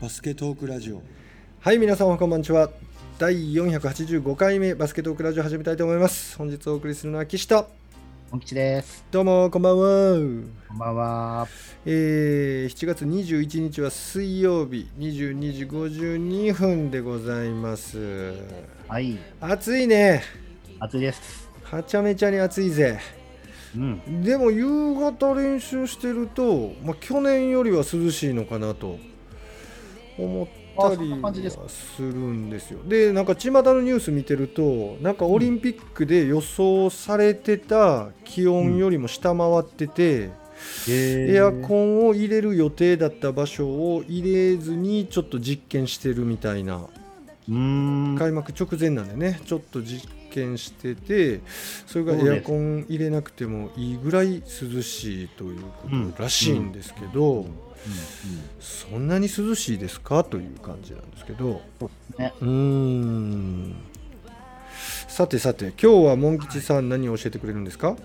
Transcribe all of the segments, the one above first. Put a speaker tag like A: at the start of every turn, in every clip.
A: バスケトークラジオ
B: はい皆さんこんばんちは第485回目バスケットークラジオ始めたいと思います本日お送りするのは岸と
C: 本吉です。
B: どうもこんばんは
C: こんばんは。
B: えー、7月21日は水曜日22時52分でございます
C: はい。
B: 暑いね
C: 暑いです。
B: はちゃめちゃに暑いぜ
C: うん。
B: でも夕方練習してると、まあ、去年よりは涼しいのかなと思ったり
C: す
B: するんですよ。でなんか巷のニュース見てるとなんかオリンピックで予想されてた気温よりも下回ってて、エアコンを入れる予定だった場所を入れずにちょっと実験してるみたいな。開幕直前なんでねちょっと実験しててそれがエアコン入れなくてもいいぐらい涼しいということらしいんですけど、そんなに涼しいですか？という感じなんですけど。
C: ね。
B: うーん。さてさて今日はモン吉さん何を教えてくれるんですか、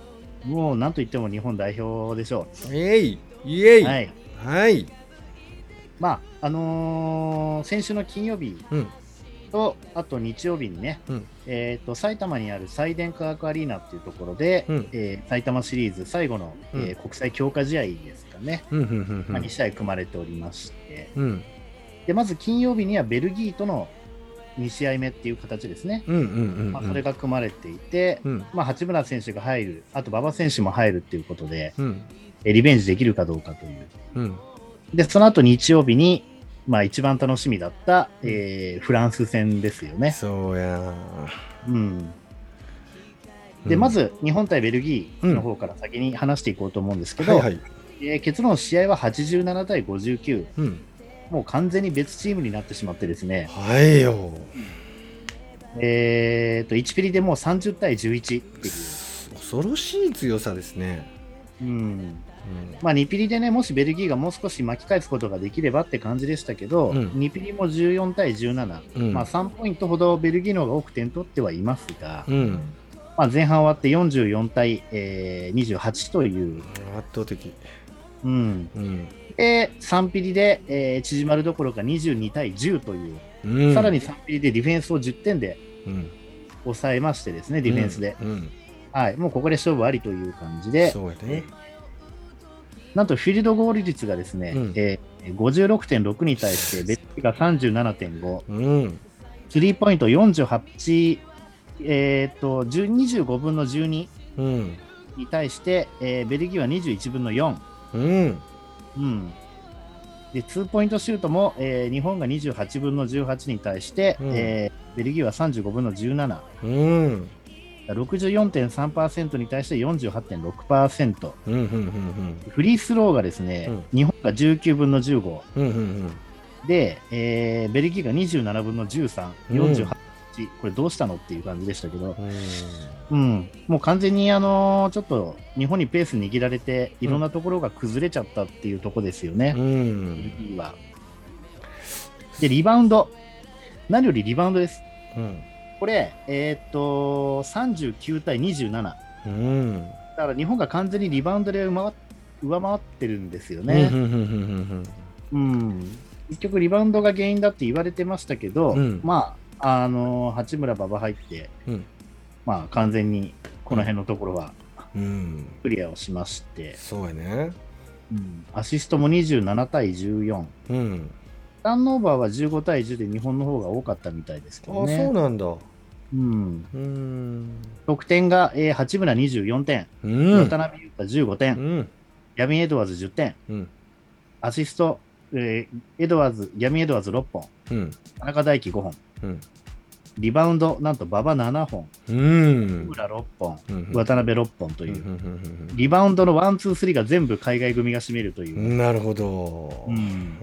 C: もうなんといっても日本代表でしょ
B: えいイエ
C: う。
B: イ
C: はい。
B: はい。
C: まあ、あのー先週の金曜日
B: うん。
C: と、あと日曜日にね、
B: うん。
C: えっ、と、埼玉にあるサイデン科学アリーナっていうところで、
B: うん。
C: えー埼玉シリーズ最後の、えー
B: うん
C: 国際強化試合ですかね。
B: うんうんうん
C: まあ、2試合組まれておりまして、
B: うん。
C: で、まず金曜日にはベルギーとの2試合目っていう形ですね。
B: うんうんうん。
C: まあ、それが組まれていて、
B: うん。
C: まあ、八村選手が入る、あと馬場選手も入るっていうことで、
B: うん。
C: えリベンジできるかどうかという。
B: うん。
C: で、その後日曜日に、まあ、一番楽しみだった、えーフランス戦ですよね。
B: そうや。
C: うん、で、
B: うん。
C: まず日本対ベルギーの方から先に話していこうと思うんですけど、
B: はいはい
C: えー結論、試合は87対59、
B: うん。
C: もう完全に別チームになってしまってですね、
B: はいよ。
C: えー、と1ピリでもう30対11っていう。
B: 恐ろしい強さですね、
C: うん。
B: うん。
C: まあ、2ピリでね、もしベルギーがもう少し巻き返すことができればって感じでしたけど、
B: うん。
C: 2ピリも14対17、
B: うん。
C: まあ、3ポイントほどベルギーの方が多く点取ってはいますが、
B: うん、
C: まあ、前半終わって44対、えー28という、
B: 圧倒的、
C: うん、
B: うん
C: で3ピリで、えー縮まるどころか22対10という、
B: うん、
C: さらに3ピリでディフェンスを10点で
B: うん、
C: 抑えましてですね、ディフェンスで、はい、もうここで勝負ありという感じで、
B: ね、
C: なんとフィールドゴール率がですね、
B: うん。
C: えー56.6に対して、ベルギーが37.5、
B: うん。
C: スリーポイント48、えー、と10 25分の12に
B: うん。
C: 対して、えーベルギーは21分の4、
B: うん。
C: うん。で、ツーポイントシュートも、えー、日本が28分の18に対して、
B: うん、
C: えー、ベルギーは35分の17。
B: うん。
C: 64.3%に対して48.6%、
B: うんうんうんうん、
C: フリースローがですね、うん、日本が19分の15、
B: うんうんうん、
C: で、えー、ベルギーが27分の13、
B: 48.6%、
C: ち、これどうしたのっていう感じでしたけど、
B: うん、
C: もう完全にあのちょっと日本にペース握られて、いろんなところが崩れちゃったっていうとこですよね、
B: うん、
C: は。で、リバウンド、何よりリバウンドです。
B: うん、
C: これ、えー、っと、39対27。
B: うん、だ
C: から日本が完全にリバウンドで上回ってるんですよね。
B: うん、
C: 結局リバウンドが原因だって言われてましたけど、
B: うん、
C: まあ、あのー八村馬場入って、
B: うん。
C: まあ、完全にこの辺のところは
B: うん。
C: クリアをしまして、
B: そうやね。
C: うん。アシストも27対14。
B: うん。
C: ターンオーバーは15対10で日本の方が多かったみたいですけ
B: あ
C: どね。
B: そうなんだ。
C: うん、
B: うん。
C: 得点が、えー八村24点、
B: うん。
C: 渡邊雄太15点、
B: うん。
C: ギャビン・エドワーズ10点、
B: うん。
C: アシスト、えーエドワーズ、ギャビン・エドワーズ6本、
B: うん。
C: 田中大貴5本、
B: うん。
C: リバウンド、なんと馬場7本、
B: うん。
C: 村6本、
B: うん
C: 渡辺6本という、
B: うん
C: リバウンドのワン、ツー、スリーが全部海外組が占めるという。
B: なるほど。
C: うん。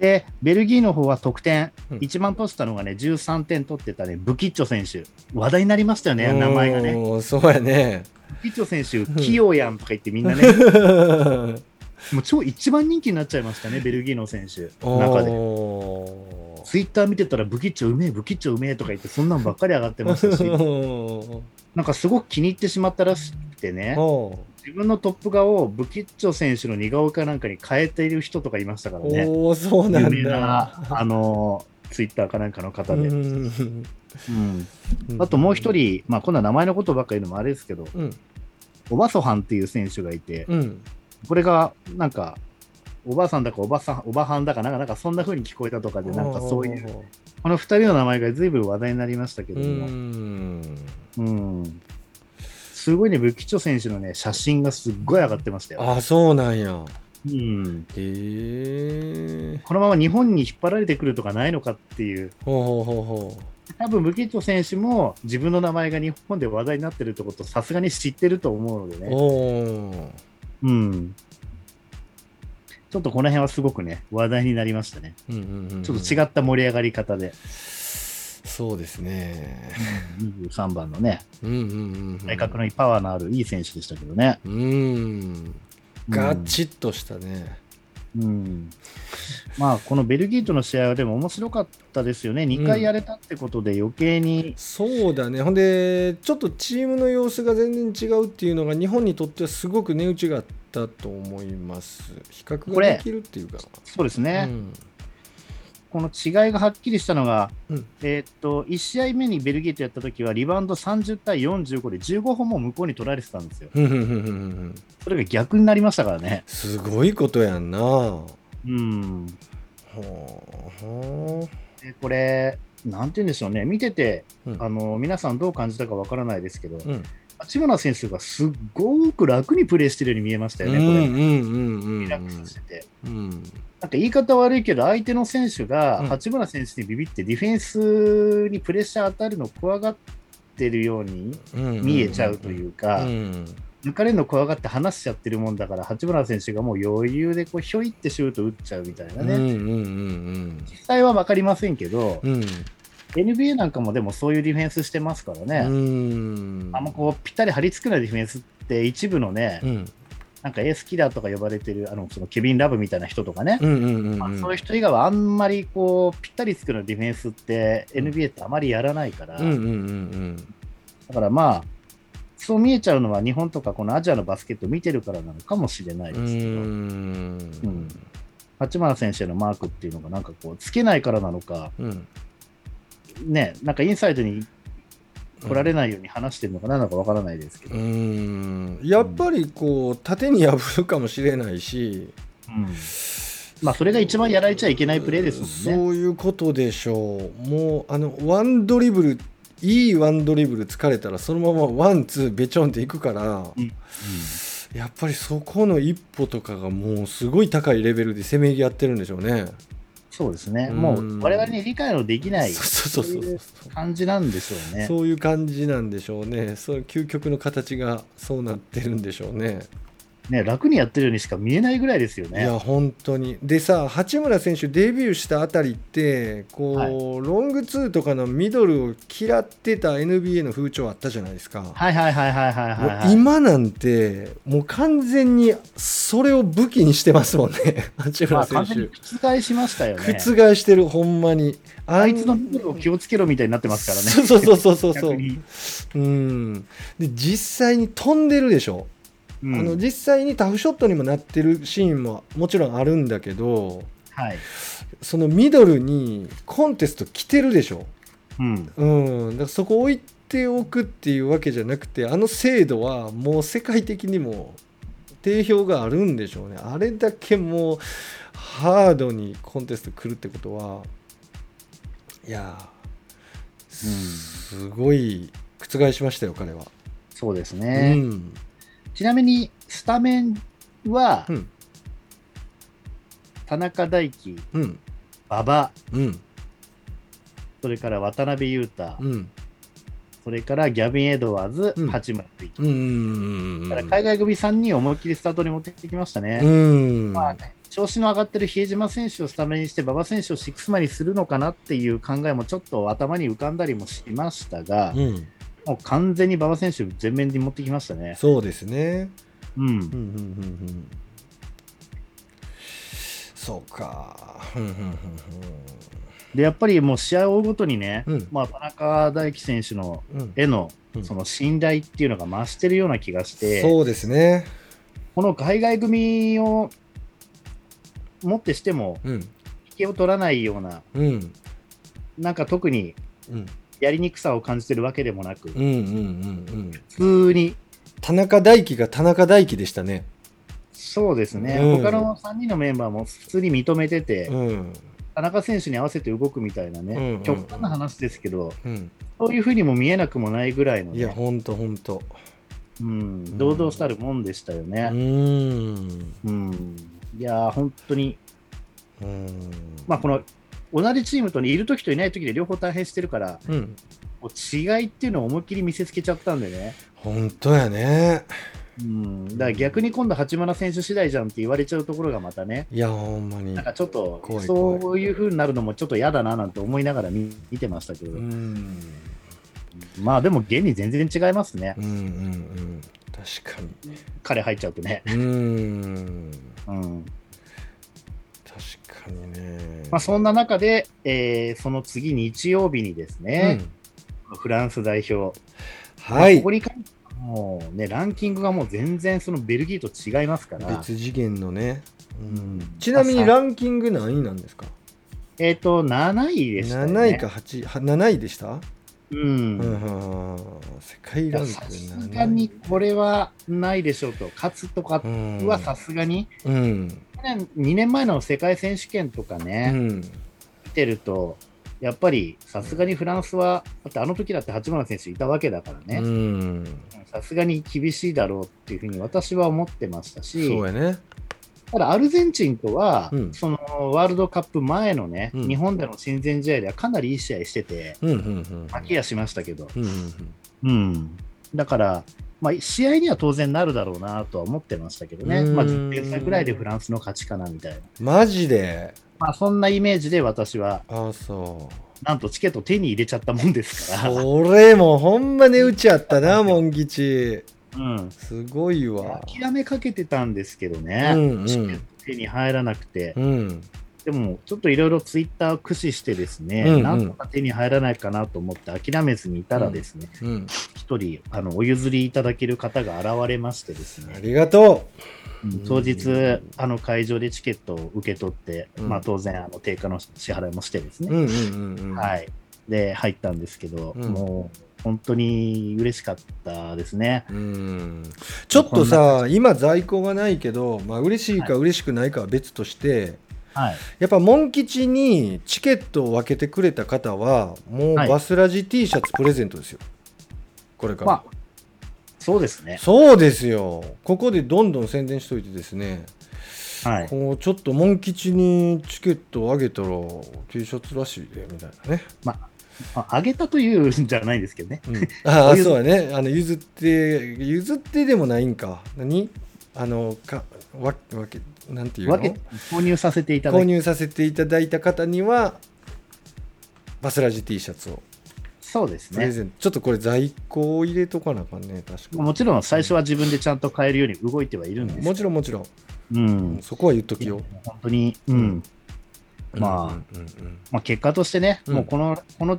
C: で、ベルギーの方は得点、
B: うん。
C: 一番取ったのがね、13点取ってたね、ブキッチョ選手。話題になりましたよね、名前がね。
B: そうやね。
C: ブキッチョ選手、器用やんとか言ってみんなね、もう超一番人気になっちゃいましたね、ベルギーの選手の中で。ツイッター見てたら、ブキッチョうめえ、ブキッチョうめえとか言って、そんなんばっかり上がってましたし、なんかすごく気に入ってしまったらしくてね、
B: お
C: 自分のトップ画をブキッチョ選手の似顔絵かなんかに変えている人とかいましたからね。
B: おお、そうなん
C: 有名
B: だ。
C: な、あの、ツイッターかなんかの方で。
B: う
C: うん
B: ん
C: あともう一。人、まあ、今度は名前のことばっかり言うのもあれですけど、
B: うん。
C: オバソハンっていう選手がいて、
B: うん。
C: これがなんか、おばあさんだかおばさん、おばはんだかなんか、なんかそんな風に聞こえたとかで、なんかそういう、
B: う。
C: この二人の名前が随分話題になりましたけ
B: う
C: ども、
B: ん。
C: うん。すごいね、ブキチョ選手のね、写真がすっごい上がってましたよ。
B: あ、そうなんや。
C: うん。
B: へえ。
C: このまま日本に引っ張られてくるとかないのかっていう、
B: ほうほうほうほ
C: 多分ブキッチョ選手も自分の名前が日本で話題になってるってことさすがに知ってると思うので
B: う。
C: ね。うん。ちょっとこの辺はすごくね、話題になりましたね。
B: うんうんうん。
C: ちょっと違った盛り上がり方で、
B: そうですね。
C: 23番のね、
B: うんうんうん。
C: 体格のいいパワーのあるいい選手でしたけどね。
B: うん。ガチッとしたね。
C: うん。まあ、このベルギーとの試合はでも面白かったですよね。2回やれたってことで余計に、
B: そうだね。ほんで、ちょっとチームの様子が全然違うっていうのが日本にとってはすごく値打ちがあったと思います。比較ができるっていうか。
C: そうですね。
B: うん
C: この違いがはっきりしたのが、
B: うん
C: えーっと、1試合目にベルギーとやった時は、リバウンド30対45で15本も向こうに取られてたんですよ。それが逆になりましたからね。
B: すごいことやんな。ほ
C: うん。
B: うほ
C: でこれ、なんて言うんでしょうね、見てて、
B: う。うん
C: あの皆さんどう感じたかわからないですけど、
B: うん
C: 八村選手がすっごく楽にプレーしてるように見えましたよね、これ。リラックスしてて。
B: うん。
C: なんか言い方悪いけど、相手の選手が
B: うん。
C: 八村選手にビビって、ディフェンスにプレッシャー与えるのを怖がってるように
B: うん
C: 見えちゃうというか、
B: うん。
C: 抜かれるの怖がって離しちゃってるもんだから、八村選手がもう余裕でこうひょいってシュート打っちゃうみたいなね、実際は分かりませんけど、NBA なんかもでもそういうディフェンスしてますからね、
B: うん。
C: あんまこうぴったり張り付くようなディフェンスって、一部のね、
B: うん。
C: なんかエースキラーとか呼ばれてるあのそのケビン・ラブみたいな人とかね、そういう人以外はあんまりこうぴったりつくようなディフェンスって NBA ってあまりやらないから、だからまあ、そう見えちゃうのは日本とかこのアジアのバスケットを見てるからなのかもしれないですけど、
B: ん。
C: 八村選手へのマークっていうのがなんかこうつけないからなのか、
B: うん
C: ね、なんかインサイドに来られないように話してるのかなのかわからないですけど、
B: う
C: うん。
B: んやっぱりこう縦に破るかもしれないし。
C: まあそれが一番やられちゃいけないプレーですもんね。
B: そういうことでしょう。もうあのワンドリブルいいワンドリブル疲れたらそのままワンツーべちょんっていくから、
C: うん。
B: やっぱりそこの一歩とかがもうすごい高いレベルでせめぎ合ってるんでしょうね。
C: そうですね、
B: うん
C: もう我々に理解のできない感じなんでしょうね。
B: そういう感じなんでしょうね。そういう究極の形がそうなってるんでしょうね。
C: ね楽にやってるようにしか見えないぐらいですよね。
B: いや本当にでさ八村選手デビューしたあたりってこう、
C: はい
B: ロングツーとかのミドルを嫌ってた NBA の風潮あったじゃないですか。
C: はいはいはいはいはいはい、はい。
B: 今なんてもう完全にそれを武器にしてますもんね 八
C: ま
B: 村選
C: あ、完全に
B: 手。
C: 覆しましたよね。
B: 覆してるほんまに
C: あいつのミドルを気をつけろみたいになってますからね。
B: そうそうそうそうそううんで実際に飛んでるでしょ、
C: うん
B: あの実際にタフショットにもなってるシーンももちろんあるんだけど
C: はい。
B: そのミドルにコンテスト来てるでしょ、
C: うん。
B: うん、だからそこ置いておくっていうわけじゃなくてあの精度はもう世界的にも定評があるんでしょうねあれだけもうハードにコンテスト来るってことはいやーすごい覆しましたよ彼は。
C: そうです
B: う
C: ね。
B: ん
C: ちなみに、スタメンは、
B: うん。
C: 田中大輝、
B: うん。
C: 馬場、
B: うん。
C: それから渡辺裕太、
B: うん。
C: それからギャビン・エドワーズ、
B: うん。
C: 八村塁海外組3人を思いっきりスタートに持ってきましたね。
B: うん。
C: まあね調子の上がってる比江島選手をスタメンにして、馬場選手をシックスマンにするのかなっていう考えもちょっと頭に浮かんだりもしましたが、
B: うん
C: もう完全に馬場選手、全面に持ってきましたね。
B: そうですね。
C: うん。
B: うんうんうんうん。そうか。うんうんうん
C: で、やっぱりもう試合を追うごとにね、
B: うん。
C: まあ、田中大輝選手のへの
B: うん。
C: その信頼っていうのが増してるような気がして、
B: そうですね。
C: この海外組をもってしても、
B: うん。
C: 引けを取らないような、
B: うん。
C: なんか特に
B: うん
C: やりにくさを感じてるわけでもなく、
B: うんうんうんうん。
C: 普通に、
B: 田中大輝が田中大輝でしたね。
C: そうですね、
B: うん。
C: 他の3人のメンバーも普通に認めてて、
B: うん。
C: 田中選手に合わせて動くみたいなね、
B: うんうん。うん
C: 極端な話ですけど、
B: うん。
C: そういうふうにも見えなくもないぐらいの、ね、
B: いやほんとほんと。
C: うん、堂々たるもんでしたよ
B: う
C: ね。
B: ん。
C: うん、いやー、本当に、
B: うん。
C: まあ、この同じチームと、ね、いるときといないときで両方大変してるから、
B: うん。
C: こう違いっていうのを思いっきり見せつけちゃったんでね、
B: 本当やね。
C: うん、だから逆に今度、八村選手次第じゃんって言われちゃうところがまたね、
B: いやほんまに。
C: なんかちょっとそういう風になるのもちょっと嫌だななんて思いながら見見てましたけど、
B: うん。
C: まあでも、現に全然違いますね、
B: うんうんうん。確かに。
C: 彼入っちゃうとね。
B: うん。
C: うん。
B: 確かにね。
C: まあ、そんな中で、えーその次、日曜日にですね、フランス代表、
B: うんはい
C: ここに関してはもうね、ランキングがもう全然そのベルギーと違いますから、
B: 別次元のね、うん。
C: うん。
B: ちなみにランキング何位なんですか？
C: えっ、と、7位でした、ね。
B: 7位か8は7位でした、
C: う。
B: うんん、世界ランク
C: さす
B: 7位
C: がにこれはないでしょうと、勝つとか
B: うん。
C: はさすがに、
B: うん。
C: 去年2年前の世界選手権とか
B: う
C: ね、
B: ん。
C: 見てると、やっぱりさすがにフランスは、だってあの時だって八村選手いたわけだから
B: う
C: ね、
B: ん。
C: さすがに厳しいだろうっていうふうに私は思ってましたし、
B: そうやね。
C: ただアルゼンチンとは、
B: うん。
C: そのワールドカップ前のね、
B: うん。
C: 日本での親善試合ではかなりいい試合してて、
B: うんうんうん。
C: 負けやしましたけど、
B: うんうん。
C: うん、だから、まあ、試合には当然なるだろうなとは思ってましたけどね、
B: うん。
C: まあ、10点差ぐらいでフランスの勝ちかなみたいな、
B: マジで？
C: まあ、そんなイメージで私は、
B: ああそう。
C: なんとチケット手に入れちゃったもんですから、
B: それもほんま値打ちあったな モン吉。
C: うん、
B: すごいわ。
C: 諦めかけてたんですけどね、
B: うんうん。
C: チケット手に入らなくて、
B: うん
C: でもちょっといろいろツイッターを駆使してですね、
B: うんうん。
C: なんとか手に入らないかなと思って諦めずにいたらですね、
B: うん
C: 一人あのお譲りいただける方が現れましてですね、
B: ありがと
C: う。ん当日あの会場でチケットを受け取って、
B: うん。
C: まあ、当然あの定価の支払いもしてですね、
B: ううんうんうんうん。
C: はい、で入ったんですけど、
B: うん。
C: もう本当に嬉しかったですね。
B: うん。ちょっとさ今在庫がないけど、まあ嬉しいか嬉しくないかは別として、
C: はい、
B: やっぱモン吉にチケットを分けてくれた方はもう
C: はい。
B: バスラジ T シャツプレゼントですよ。これから、
C: まあ、そうですね。
B: そうですよ。ここでどんどん宣伝しといてですね。
C: はい、
B: こうちょっとモン吉にチケットをあげたら T シャツらしいでみたいなね、
C: まあ、あげたというんじゃないですけどね。
B: うん、ああそうやね。あの譲って譲ってでもないんか。何？あのかわわけなんていうの？
C: 購入させていただき
B: 購入させていただいた方にはバスラジ T シャツを。
C: そうですね。
B: ちょっとこれ在庫を入れとかなあかんね。確か
C: もちろん最初は自分でちゃんと買えるように動いてはいるんです。
B: もちろんもちろん、
C: うん、
B: そこは言っときよ
C: 本当に、うん。まあ
B: うんうん
C: まあ、結果としてね、
B: うん。
C: もうこのこの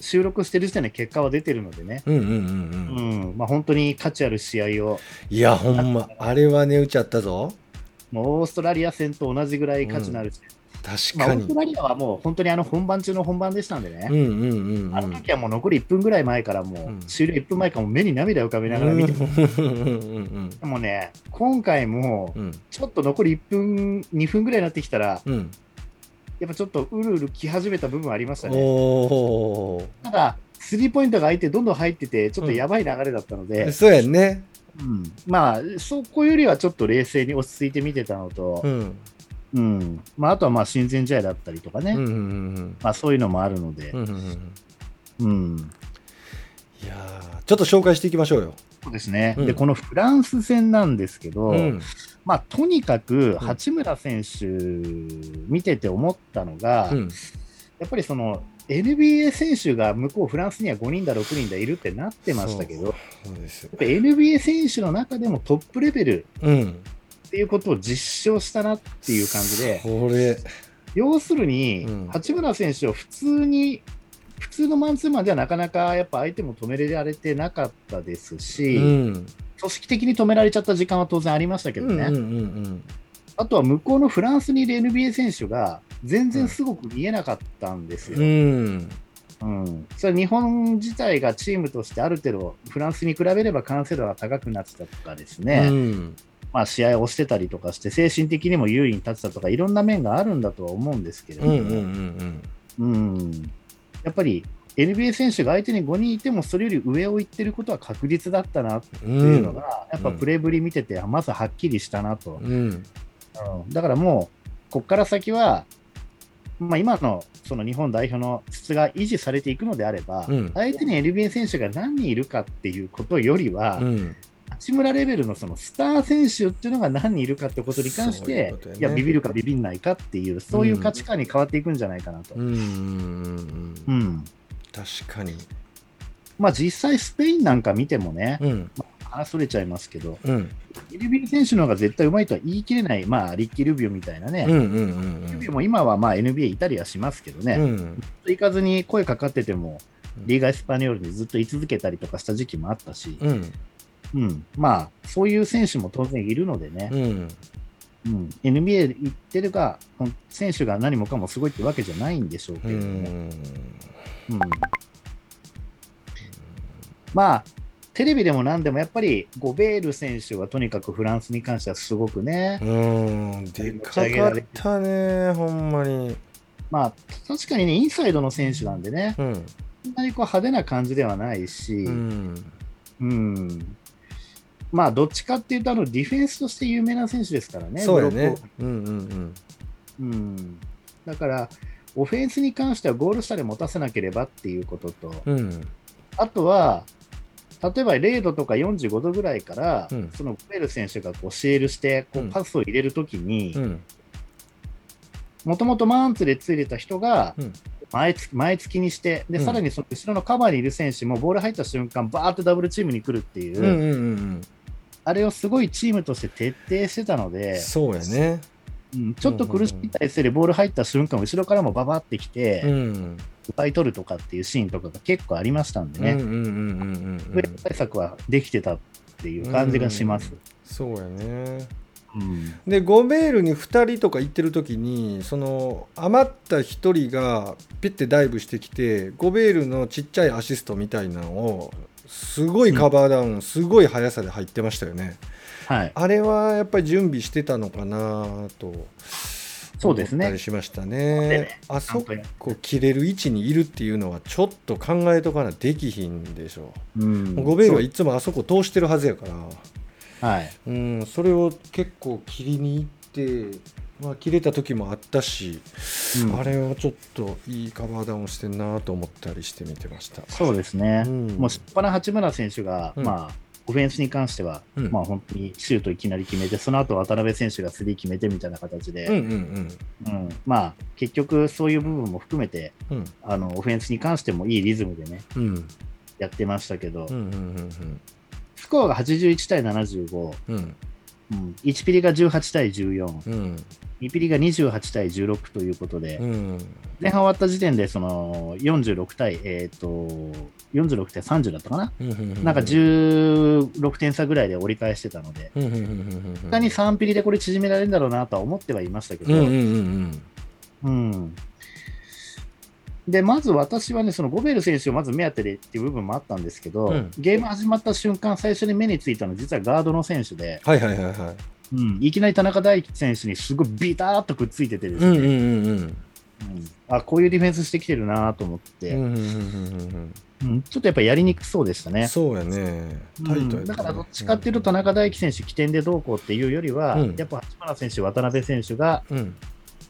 C: 収録してる時点で結果は出てるのでね、
B: うんうんうんうん。
C: う
B: うん。
C: んまあ、本当に価値ある試合を、
B: いやほんまあれは値打ちあったぞ
C: もうオーストラリア戦と同じぐらい価値のある試合、まあ、
B: 確かに。
C: オーストラリアはもう本当にあの本番中の本番でしたんでね、
B: うんうんうんうん。
C: あの時はもう残り1分ぐらい前からもう、
B: うん。
C: 終了1分前からもう目に涙を浮かべながら見ても、
B: うん。うん。うん。
C: でもね、今回も
B: うん。
C: ちょっと残り1分、2分ぐらいになってきたら、
B: うん。
C: やっぱちょっとうるうるき始めた部分ありましたね。ただ、スリーポイントが相手どんどん入ってて、ちょっとやばい流れだったので、
B: そうやんね
C: うん。まあ、そこよりはちょっと冷静に落ち着いて見てたのと
B: う、ん。
C: うん。まあ、あとはまあ親善試合だったりとかね、
B: うんうんうん
C: まあ、そういうのもあるので。
B: う、んうんうんうん。
C: うん。
B: いやーちょっと紹介していきましょうよ。
C: そうですね、
B: うん。
C: でこのフランス戦なんですけど、
B: うん。
C: まあ、とにかく八村選手、見てて思ったのが、
B: うん。
C: やっぱりその NBA 選手が向こうフランスには5人だ、6人だいるってなってましたけど、やっ
B: そうです
C: ぱ NBA 選手の中でもトップレベル
B: うん。
C: っていうことを実証したなっていう感じで、
B: これ。
C: 要するに、
B: うん。
C: 八村選手を普通に普通のマンツーマンではなかなかやっぱ相手も止められてなかったですし、
B: うん。
C: 組織的に止められちゃった時間は当然ありましたけどね、
B: うんうんうん
C: あとは向こうのフランスにいる NBA 選手が全然すごく見えなかったんですよ。
B: うん。
C: うん、それは日本自体がチームとしてある程度、フランスに比べれば完成度が高くなってたとかですね、
B: うん。
C: まあ、試合をしてたりとかして、精神的にも優位に立ってたとか、いろんな面があるんだとは思うんですけれども、
B: うんうんうん
C: うん。やっぱり NBA 選手が相手に5人いても、それより上を行ってることは確実だったなって
B: うん
C: いうのが、やっぱプレーぶり見てて、まずはっきりしたなと。
B: うん。
C: うん。だからもう、こっから先は、まあ、今のその日本代表の質が維持されていくのであれば、
B: うん。
C: 相手に NBA 選手が何人いるかっていうことよりは、
B: うん。
C: 八村レベルのそのスター選手っていうのが何人いるかってことに関し
B: そういうね。
C: いや、ビビるかビビんないかっていう、そういう価値観に変わっていくんじゃないかなと。
B: うんうんうん
C: うん。
B: 確かに。
C: まあ、実際、スペインなんか見てもね、
B: うん
C: 話それちゃいますけど、
B: うん。
C: リビル選手の方が絶対うまいとは言い切れない、まあ、リッキー・ルビオみたいなね、
B: うんうんうん
C: ルビオも今はまあ NBA いたりはしますけどね、
B: うん。
C: 行かずに声かかってても、リーガ・エスパニョールにずっと居続けたりとかした時期もあったし、
B: うん。
C: うん、まあ、そういう選手も当然いるのでね、
B: うん。
C: うん、NBA 行ってるが、ほん選手が何もかもすごいってわけじゃないんでしょうけ
B: う
C: れども、
B: ん。
C: うん。まあ、テレビでも何でもやっぱりゴベール選手はとにかくフランスに関してはすごくね、
B: うんでかかったねほんまに。
C: まあ、確かにね、インサイドの選手なんでね、
B: うん。
C: そんなにこう派手な感じではないし、
B: うん。
C: うん。まあ、どっちかっていうと、あのディフェンスとして有名な選手ですからね、
B: そうやね。うんうん
C: うん、だから、オフェンスに関してはゴール下で持たせなければっていうことと、
B: うんうん。
C: あとは、例えば0度とか45度ぐらいから、
B: うん。
C: そのゴベル選手がこうシェールしてこ
B: う
C: パスを入れるときに
B: う、ん。
C: もともとマンツでついてた人が
B: うん。
C: 前つき前つきにして、で
B: うん。
C: さらにその後ろのカバーにいる選手もボール入った瞬間、バーってダブルチームに来るっていう、あれをすごいチームとして徹底してたの
B: うん
C: で、
B: そうやね
C: うんちょっと苦しい体勢でボール入った瞬間、後ろからもババってきて、
B: うん。
C: 奪い取るとかっていうシーンとかが結構ありましたんでね、
B: うんうんうんうんうん
C: 上対策はできてたっていう感じがします。
B: そうやね。
C: うん。
B: でゴベールに2人とか行ってる時にその余った1人がピッてダイブしてきてゴベールのちっちゃいアシストみたいなのをすごいカバーダウン、すごい速さで入ってましたよね
C: はい、
B: あれはやっぱり準備してたのかなと
C: そうですね。
B: 思ったりしました
C: で
B: ね
C: ね。
B: あそこ切れる位置にいるっていうのはちょっと考えとかなできひんでしょ
C: う。ん。
B: ゴベールはいつもあそこ通してるはずやから。
C: はい、
B: うん、それを結構切りに行って、まあ、切れた時もあったし、
C: うん。
B: あれはちょっといいカバーダウンしてんなと思ったりして見てました。
C: そうですね、
B: うん。
C: もうしっぱな八村選手が、
B: うん。
C: まあ、オフェンスに関しては、
B: うん。
C: まあ、本当にシュートいきなり決めて、その後渡辺選手がスリー決めてみたいな形で、
B: うんうん
C: うん。まあ、結局、そういう部分も含めて
B: うん。うん
C: あの、オフェンスに関してもいいリズムでね、
B: うん。
C: やってましたけど、
B: うんうん
C: スコアが81対75、
B: うんうん。
C: うん、1ピリが18対14、
B: うん。
C: 2ピリが28対16ということで、
B: うん。
C: 前半終わった時点でその46対、えー、と46対30だったかな、なんか16点差ぐらいで折り返してたので、他に3ピリでこれ縮められるんだろうなとは思ってはいましたけど、でまず私はね、そのゴベール選手をまず目当てでっていう部分もあったんですけど、
B: うん。
C: ゲーム始まった瞬間、最初に目についたのは実はガードの選手で、
B: はいはいはいはい。
C: うん。いきなり田中大輝選手にすごいビターっとくっついててですね、あこういうディフェンスしてきてるなと思って、うん。ちょっとやっぱやりにくそうでしたね。
B: そうやね。タイトやったね。
C: うんだからどっちかっていうと、田中大輝選手、起点でどうこうっていうよりは、
B: うん。
C: やっぱ八村選手、渡辺選手が、
B: うん。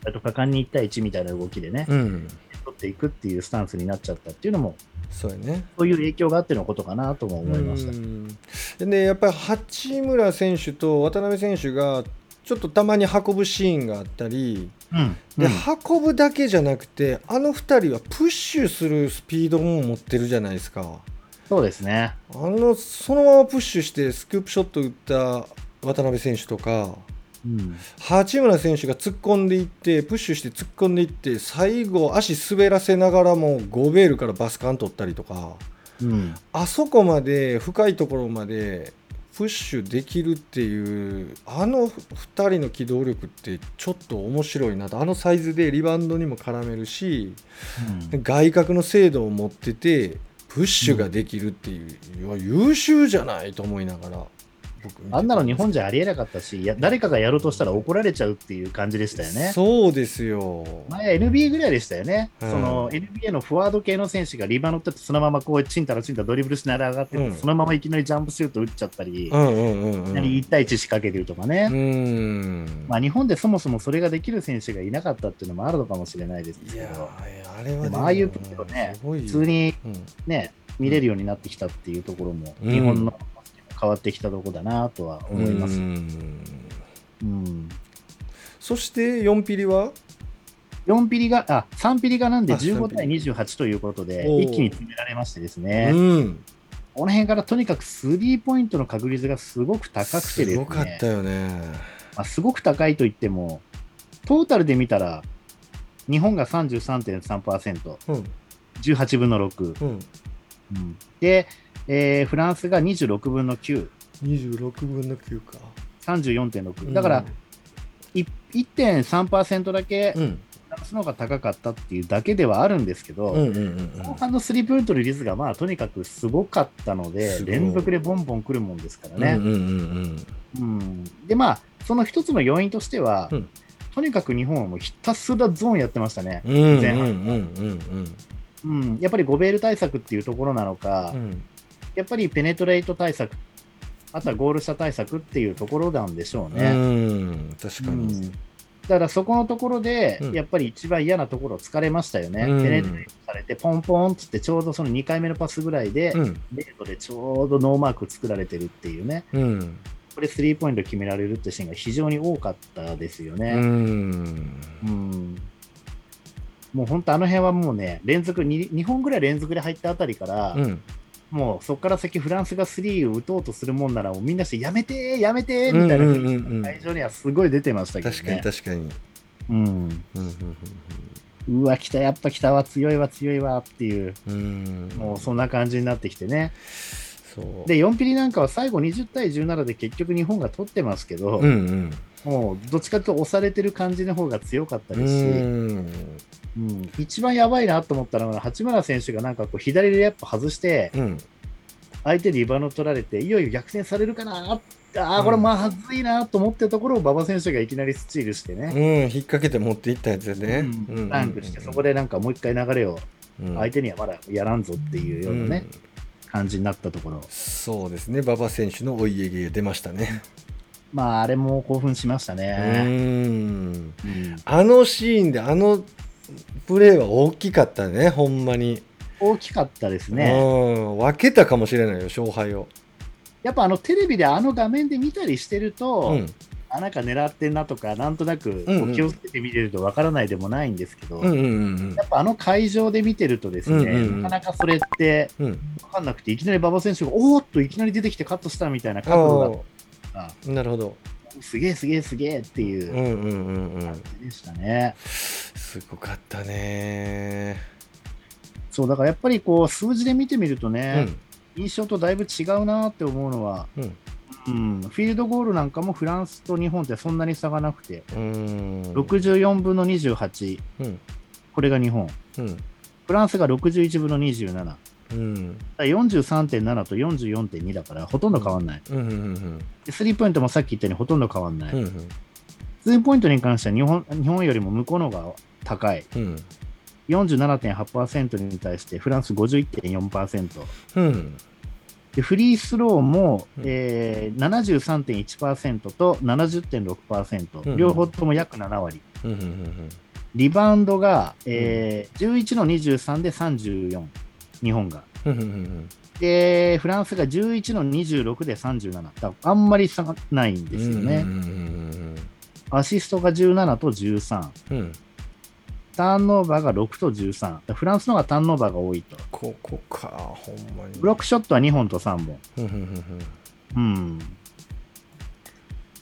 C: あと果敢に1対1みたいな動きでね、
B: うん。
C: 取っていくっていうスタンスになっちゃったっていうのも、
B: そうやね。
C: そういう影響があってのことかなとも思いました。
B: うん。でねやっぱり八村選手と渡辺選手がちょっとたまに運ぶシーンがあったり
C: うん。
B: で、
C: うん
B: 運ぶだけじゃなくてあの2人はプッシュするスピードも持ってるじゃないですか。
C: そうですね。
B: あのそのままプッシュしてスクープショット打った渡辺選手とか
C: うん
B: 八村選手が突っ込んでいってプッシュして突っ込んでいって最後足滑らせながらもゴベールからバスカン取ったりとか
C: うん。
B: あそこまで深いところまでプッシュできるっていうあの2人の機動力ってちょっと面白いなと。あのサイズでリバウンドにも絡めるし外角の精度を持っててプッシュができるっていう、いや優秀じゃないと思いながら
C: あんなの日本じゃありえなかったし、いや誰かがやろうとしたら怒られちゃうっていう感じでしたよね。
B: そうですよ。
C: 前 NBA ぐらいでしたよね、
B: うん。
C: その NBA のフォワード系の選手がリバウンドってそのままこうチンタラチンタラドリブルしながら上がって
B: うん。
C: そのままいきなりジャンプシュート打っちゃったり、
B: うんうんうんうん。
C: 1対1仕掛けてるとかね、
B: うん。
C: まあ、日本でそもそもそれができる選手がいなかったっていうのもあるのかもしれないですけど、
B: あれは
C: でもああいうプレーをね普通に
B: うん。
C: ね、見れるようになってきたっていうところも、
B: うん。
C: 日本のバスケも変わってきたところだなとは思います。
B: う
C: うん。
B: んそして4ピリは
C: ？4ピリが、あ、3ピリがなんで
B: あ3
C: 15対28ということで、一気に詰められましてですね、
B: うん。
C: この辺からとにかくスリーポイントの確率がすごく高くてですね、
B: すごかったよね。
C: まあ、すごく高いといっても、トータルで見たら、日本が33.3%、
B: うん。
C: 18分の6、
B: うん。
C: うん。で、えーフランスが26分の9、
B: 26分の9か。
C: 34.6、だから、い1.3%だけフ
B: うん。
C: ランスの方が高かったっていうだけではあるんですけど、
B: うんうんうん
C: 後半のスリーポイントの率がまあとにかくすごかったので、連続でボンボン来るもんですからね。
B: うんうんうん
C: うん。で、まあ、その一つの要因としては、
B: うん。
C: とにかく日本はもうひたすらゾーンやってましたね。
B: うんうんうん
C: 前半
B: うん。うん
C: うん、やっぱりゴベール対策っていうところなのか、
B: うん
C: やっぱりペネトレート対策、あとはゴール下対策っていうところなんでしょう
B: う
C: ね。
B: ん確か
C: うん。
B: に
C: だからそこのところで、
B: うん。
C: やっぱり一番嫌なところを突かれましたよね。
B: うん。
C: ペネトレートされて、ポンポンっつって、ちょうどその2回目のパスぐらいで、
B: うん。
C: レートでちょうどノーマーク作られてるっていうね、
B: うん。
C: これスリーポイント決められるってシーンが非常に多かったですよ
B: う
C: ね。
B: ん。
C: うん。もう本当あの辺はもうね、連続に、2本ぐらい連続で入ったあたりから、
B: うん
C: もうそこから先フランスがスリーを打とうとするもんなら、もうみんなしてやめてー、やめてーみたいな会場にはすごい出てましたけど
B: 確かに
C: ね。
B: 確かに。
C: うん、
B: う
C: わ、来た、やっぱ来たわ、強いわ、強いわっていう、
B: う
C: もうそんな感じになってきてね。で、4ピリなんかは最後20対17で結局日本が取ってますけど、
B: うんうん。
C: もうどっちかというと押されてる感じの方が強かった
B: う
C: ですし、
B: ん
C: うん。一番やばいなと思ったのは、八村選手がなんかこう左でやっぱ外して、
B: うん。
C: 相手にリバウンド取られて、いよいよ逆転されるかな、ああこれまずいなと思ってたところを馬場選手がいきなりスチールしてね、
B: うん。引っ掛けて持っていったやつでね。
C: うん。ダンクして、そこでなんかもう一回流れを
B: うん。
C: 相手にはまだやらんぞっていうようなね、感じになったところ、
B: そうですね。馬場選手のお家芸出ましたね。
C: まあ、あれも興奮しました
B: う
C: ね。
B: ん。
C: うん。
B: あのシーンであのプレーは大きかったねほんまに。
C: 大きかったですね。
B: うん分けたかもしれないよ勝敗を。
C: やっぱあのテレビであの画面で見たりしてると、
B: うん。
C: あなんか狙ってんなとか、なんとなく気をつけて見れるとわからないでもないんですけど、
B: うんうんうん
C: やっぱあの会場で見てるとですね、
B: うんうんうん。
C: なかなかそれって
B: うん。
C: 分かんなくて、いきなり馬場選手がおーっといきなり出てきてカットしたみたいな角度が。
B: あなるほど
C: すげえすげえすげえっていううん
B: うんうんうん。
C: 感じでしたね。
B: すごかったね。
C: そうだからやっぱりこう数字で見てみると
B: う
C: ね、
B: ん。
C: 印象とだいぶ違うなって思うのは、
B: うん。
C: うん、フィールドゴールなんかもフランスと日本ってそんなに差がなくて、
B: うん。
C: 64分の28、
B: うん。
C: これが日本。
B: うん。
C: フランスが61分の27。
B: うん。
C: ら43.7と44.2だからほとんど変わんない。
B: うん。うん
C: でスリーポイントもさっき言ったようにほとんど変わんない。
B: うんうん。
C: スリーポイントに関しては日本日本よりも向こうの方が高い。
B: うん。
C: 47.8%に対してフランス51.4%。
B: うん。
C: でフリースローも、
B: うん。
C: えー、73.1%と70.6%、
B: うん。
C: 両方とも約7割。
B: うんうんうん
C: リバウンドが、えー11の23で34、日本が。で、フランスが11の26で37。だからあんまり差がないんですよね。アシストが17と13。
B: うんうん
C: ターンオーバーが6と13。だからフランスの方がターンオーバーが多いと。
B: ここかほんまに
C: ブロックショットは2本と3本。
B: うん。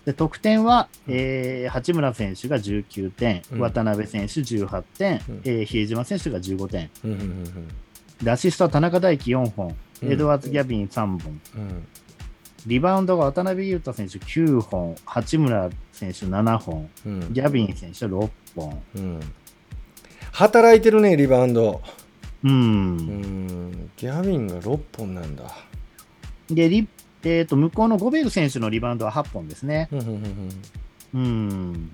C: で得点は、えー、八村選手が19点、
B: うん
C: 渡辺選手18点、
B: うん
C: えー比江島選手が15点。でアシストは田中大輝4本、
B: うん。
C: エドワーズ・ギャビン3本、リバウンドが渡辺裕太選手9本、八村選手7本、
B: うん。
C: ギャビン選手6本。
B: うん。働いてるねリバウンド。
C: うん。
B: うん。ギャビンが6本なんだ。
C: でリえー、と向こうのゴベール選手のリバウンドは8本ですね。
B: うん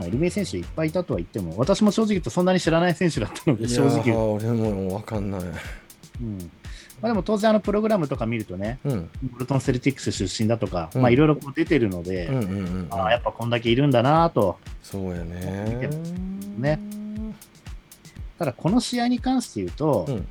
B: うんうん
C: うん。まあ、リベイ選手いっぱいいたとは言っても、私も正直言うとそんなに知らない選手だったので、正直。
B: 俺も分かんない。
C: うん。まあ、でも当然、あのプログラムとか見るとね、
B: うん。
C: ボルトン・セルティックス出身だとか、いろいろ出てるので、
B: うんうんうん。
C: ああやっぱこんだけいるんだなと。
B: そうやね。
C: ね。ただ、この試合に関して言うと、
B: うん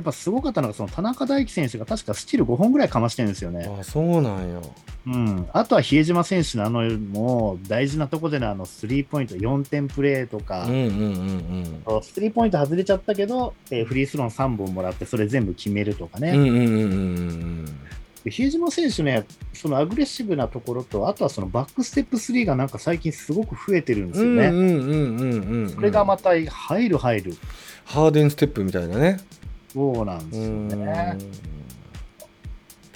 C: やっぱすごかったのが、その田中大輝選手が確かスチール5本ぐらいかましてるんですよね。
B: あそうなんや。
C: うん、あとは比江島選手のあのもう大事なとこでのあのスリーポイント4点プレーとか、
B: うんうんうん
C: スリーポイント外れちゃったけど、えーフリースロー3本もらってそれ全部決めるとかね、
B: うんうんうんうんうん。
C: で比江島選手ね、そのアグレッシブなところと、あとはそのバックステップ3がなんか最近すごく増えてるんですよね。
B: うんうんうんうんうん。
C: それがまた入る入る。
B: ハーデンステップみたいなね
C: そうなんですよ
B: うん
C: ね。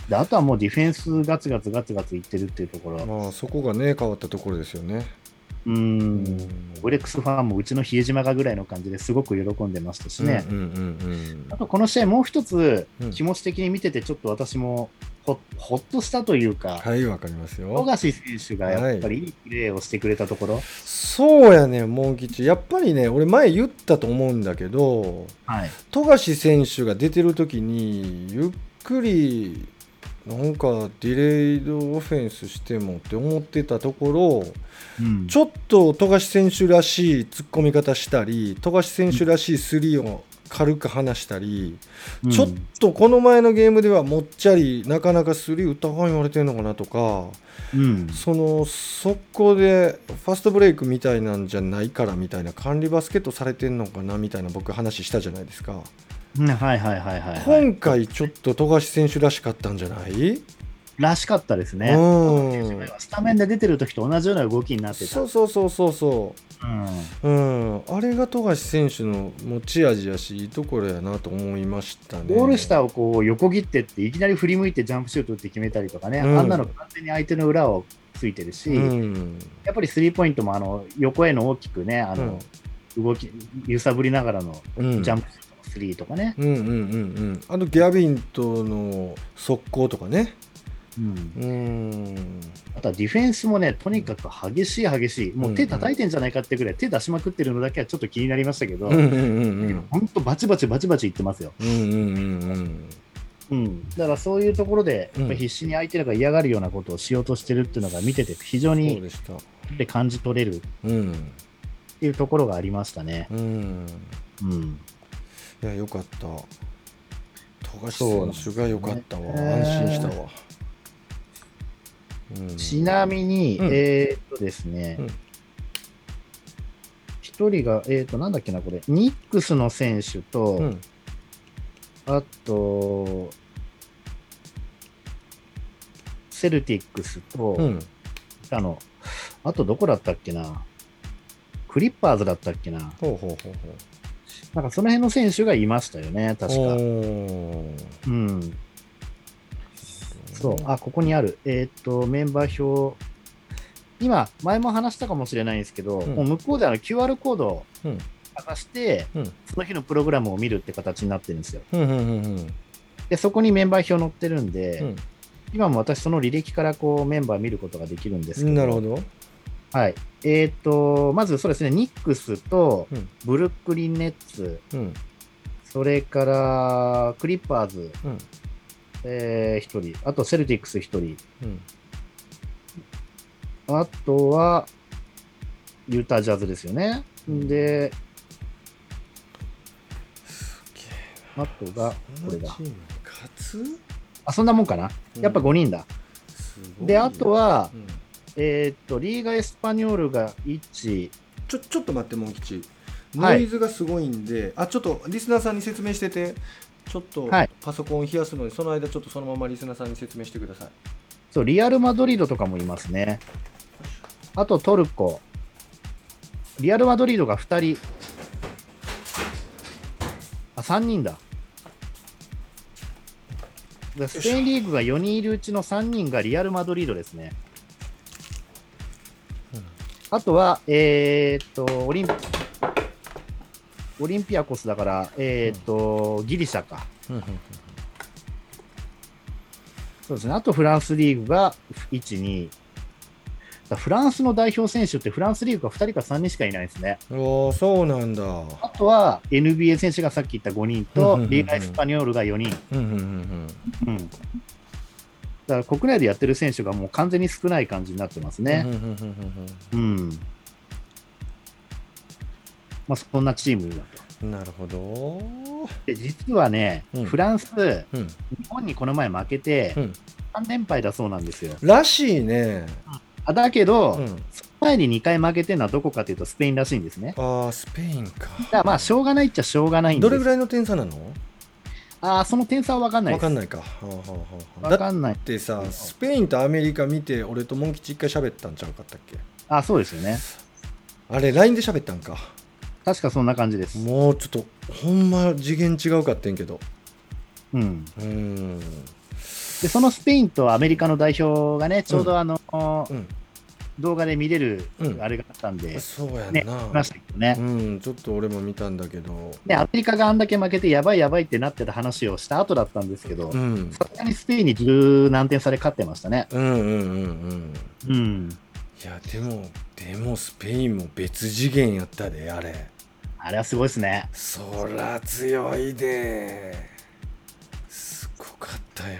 C: であとはもうディフェンスガツガツガツガツいってるっていうところ。
B: まあそこがね変わったところですよね
C: う
B: うん
C: ん。オレックスファンもうちの比江島がぐらいの感じですごく喜んでましたしね。あとこの試合もう一つ
B: うん
C: 気持ち的に見ててちょっと私もほほっとしたというか、
B: はいわかりますよ。
C: 富樫選手がやっぱりい。いプレーをしてくれたところ、
B: そうやねモン吉。やっぱりね俺前言ったと思うんだけど
C: はい、
B: 富樫選手が出てる時にゆっくりなんかディレイドオフェンスしてもって思ってたところ
C: うん。
B: ちょっと富樫選手らしい突っ込み方したり富樫選手らしいスリーを軽く離したり、
C: うん。
B: ちょっとこの前のゲームではもっちゃりなかなかスリー打った方が言われてるのかなとか
C: うん。
B: そのそこでファストブレイクみたいなんじゃないからみたいな管理バスケットされてんのかなみたいな僕話したじゃないですか、
C: はいはいはい、はい、
B: 今回ちょっと富樫選手らしかったんじゃない？
C: らしかったですね。
B: うん
C: スタメンで出てる時と同じような動きになってた。
B: そうそうそうそうそう
C: うん
B: うん、あれが富樫選手の持ち味やしいいところやなと思いましたね。
C: ゴール下をこう横切ってっていきなり振り向いてジャンプシュート打って決めたりとかね、
B: うん
C: あんなの完全に相手の裏をついてるし、
B: うん、
C: やっぱりスリーポイントもあの横への大きくね、あの動き揺さぶりながらの
B: うん、
C: ジャンプシュートのスリーとかね。
B: うんうんうんうんあのギャビンとの速攻とかね。
C: うん。
B: うん、
C: あとはディフェンスもね、とにかく激しい激しい、もう手叩いてんじゃないかってぐらい手出しまくってるのだけはちょっと気になりましたけど、
B: うん。うんうんうん
C: 本当バチバチバチバチいってますよ。
B: うんうんうん
C: うん、だからそういうところで、必死に相手らが嫌がるようなことをしようとしてるっていうのが見てて非常
B: そう
C: に
B: でした。
C: で感じ取れる。っ
B: うん。
C: ていうところがありましたね。
B: うん。
C: うん、
B: いやよかった。富樫選手がよかったわ。安心したわ。うん。
C: ちなみに、
B: うん。
C: えーっとですね。
B: うん、
C: 一、人が、えーっと、なんだっけな、これ、ニックスの選手と、
B: うん。
C: あと、セルティックスと、
B: うん。
C: あの、あとどこだったっけな、クリッパーズだったっけな、
B: ほうほうほうほう。
C: なんかその辺の選手がいましたよね、確か。うん。そう、あ、ここにある。えーっと、メンバー表。今、前も話したかもしれないんですけど、
B: うん
C: もう向こうであの QR コードを
B: うん
C: かざして、
B: うん
C: その日のプログラムを見るって形になってるんですよ。で、そこにメンバー表載ってるんで、
B: うん
C: 今も私その履歴からこうメンバー見ることができるんですけど。
B: なるほど。
C: はい。えーっと、まずそうですね、ニックスと
B: うん
C: ブルックリンネッツ、
B: うん
C: それからクリッパーズ、
B: うん
C: えー、1人、あとセルティックス1人、
B: うん。
C: あとは、ユータジャズですよね。で、あとが、これだ。あ、そんなもんかな？やっぱ5人だ。で、あとは
B: う、ん。
C: えーっと、リーガ・エスパニョールが1、
B: ちょちょっと待ってモン吉。
C: はい。
B: ノイズがすごいんで、あちょっとリスナーさんに説明しててちょっと
C: はい
B: パソコンを冷やすので、その間ちょっとそのままリスナーさんに説明してください
C: そう、リアル・マドリードとかもいますね。あとトルコ。リアル・マドリードが2人。あ、3人だ。でスペインリーグが4人いるうちの3人がリアル・マドリードですね。
B: うん
C: あとは、えーっと、オリンオリンピアコスだから、えーっと、ギリシャか。
B: うんうん
C: そうですね。あとフランスリーグが1、2。だフランスの代表選手ってフランスリーグが2人か3人しかいないですね。
B: おーそうなんだ。
C: あとは NBA 選手がさっき言った5人
B: うん
C: と
B: うんうんうん
C: リーガ・エスパニョールが4人。
B: うんうんうん
C: うん。だから国内でやってる選手がもう完全に少ない感じになってます
B: うん。
C: ね
B: うん。
C: まあそんなチームだと。
B: うんなるほど。
C: で、実はね、
B: うん
C: フランス、
B: うん
C: 日本にこの前負けて
B: うん
C: 3連敗だそうなんですよ。
B: らしいね。
C: あだけど、
B: うん、
C: その前に2回負けてるのはどこかというとスペインらしいんですね。
B: ああ、スペインか。
C: だまあ、しょうがないっちゃしょうがないんです。
B: どれぐらいの点差なの？
C: ああ、その点差は分かんないです。
B: わかんないか。はあはあはあ
C: 分かんない。
B: てさ、スペインとアメリカ見て、俺とモン吉一回喋ったんちゃうかったっけ？
C: あそうですよね。
B: あれ、LINE で喋ったんか。
C: 確かそんな感じです。
B: もうちょっと、ほんま次元違うかってんけど。
C: うん。
B: うーん。
C: で、そのスペインとアメリカの代表がね、ちょうどあの、
B: うん。
C: 動画で見れる
B: うん
C: あれがあったんで、
B: そうやん
C: ね、
B: な。
C: 見ましたけどね
B: う。ん、ちょっと俺も見たんだけど。
C: で、アメリカがあんだけ負けて、やばいやばいってなってた話をした後だったんですけど
B: う、ん。
C: さすがにスペインに十何点差で勝ってましたね。
B: うんうんうんうん。
C: うん。
B: いや、でも、でもスペインも別次元やったで、あれ。
C: あれはすごいですね。
B: そら強いで。すごかったよ。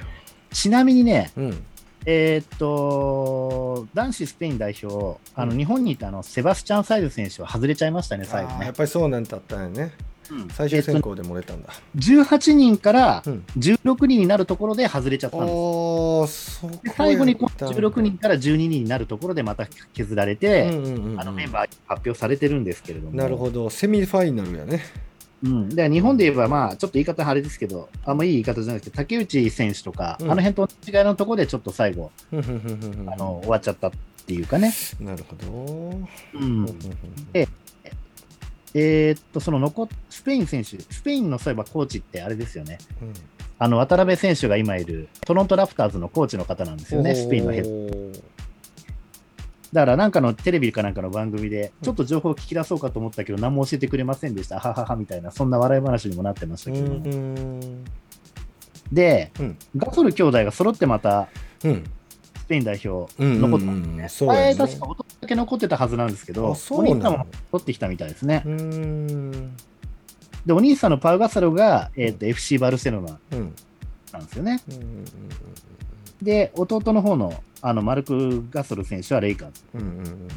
C: ちなみにね、
B: うん。
C: えーっと、男子スペイン代表、あの
B: うん
C: 日本にいたあのセバスチャン・サイズ選手は外れちゃいましたね、最後ね
B: やっ。ぱりそうなんだったんやね。
C: うん
B: 最終選考で漏れたんだ。
C: 18人から
B: うん。
C: 16人になるところで外れちゃったんです。
B: おー、そこ
C: で最後にこう
B: やったんだ
C: 16人から12人になるところでまた削られて、
B: うんうんうんうん
C: あのメンバー発表されてるんですけれども、
B: なるほど、セミファイナルやね。
C: うん、で日本で言えば、まあ、ちょっと言い方あれですけど、あんまいい言い方じゃないですけど、竹内選手とか、
B: うん
C: あの辺と違いのところでちょっと最後、あの終わっちゃったっていうかね。
B: なるほど。
C: うんでえーっと、その残っスペイン選手、スペインのそういえばコーチってあれですよね。
B: うん
C: あの渡辺選手が今いるトロントラプターズのコーチの方なんですよね、スペインのヘッド。だからなんかのテレビかなんかの番組で、ちょっと情報を聞き出そうかと思ったけど、何も教えてくれませんでした、はははみたいな、そんな笑い話にもなってました
B: う
C: けども、
B: ん。
C: で、
B: うん。
C: ガソル兄弟が揃ってまた
B: うん
C: スペイン代表
B: うん
C: 残ったんですね。
B: そ
C: 確か弟だけ残ってたはずなんですけど、お兄さんも取ってきたみたいですね。で、お兄さんのパウ・ガサロが、えーと FC バルセロナ
B: うん
C: なんですよね。
B: うんうん
C: で、弟の方のあのマルク・ガソル選手はレイカーズ。
B: うんうんうんうん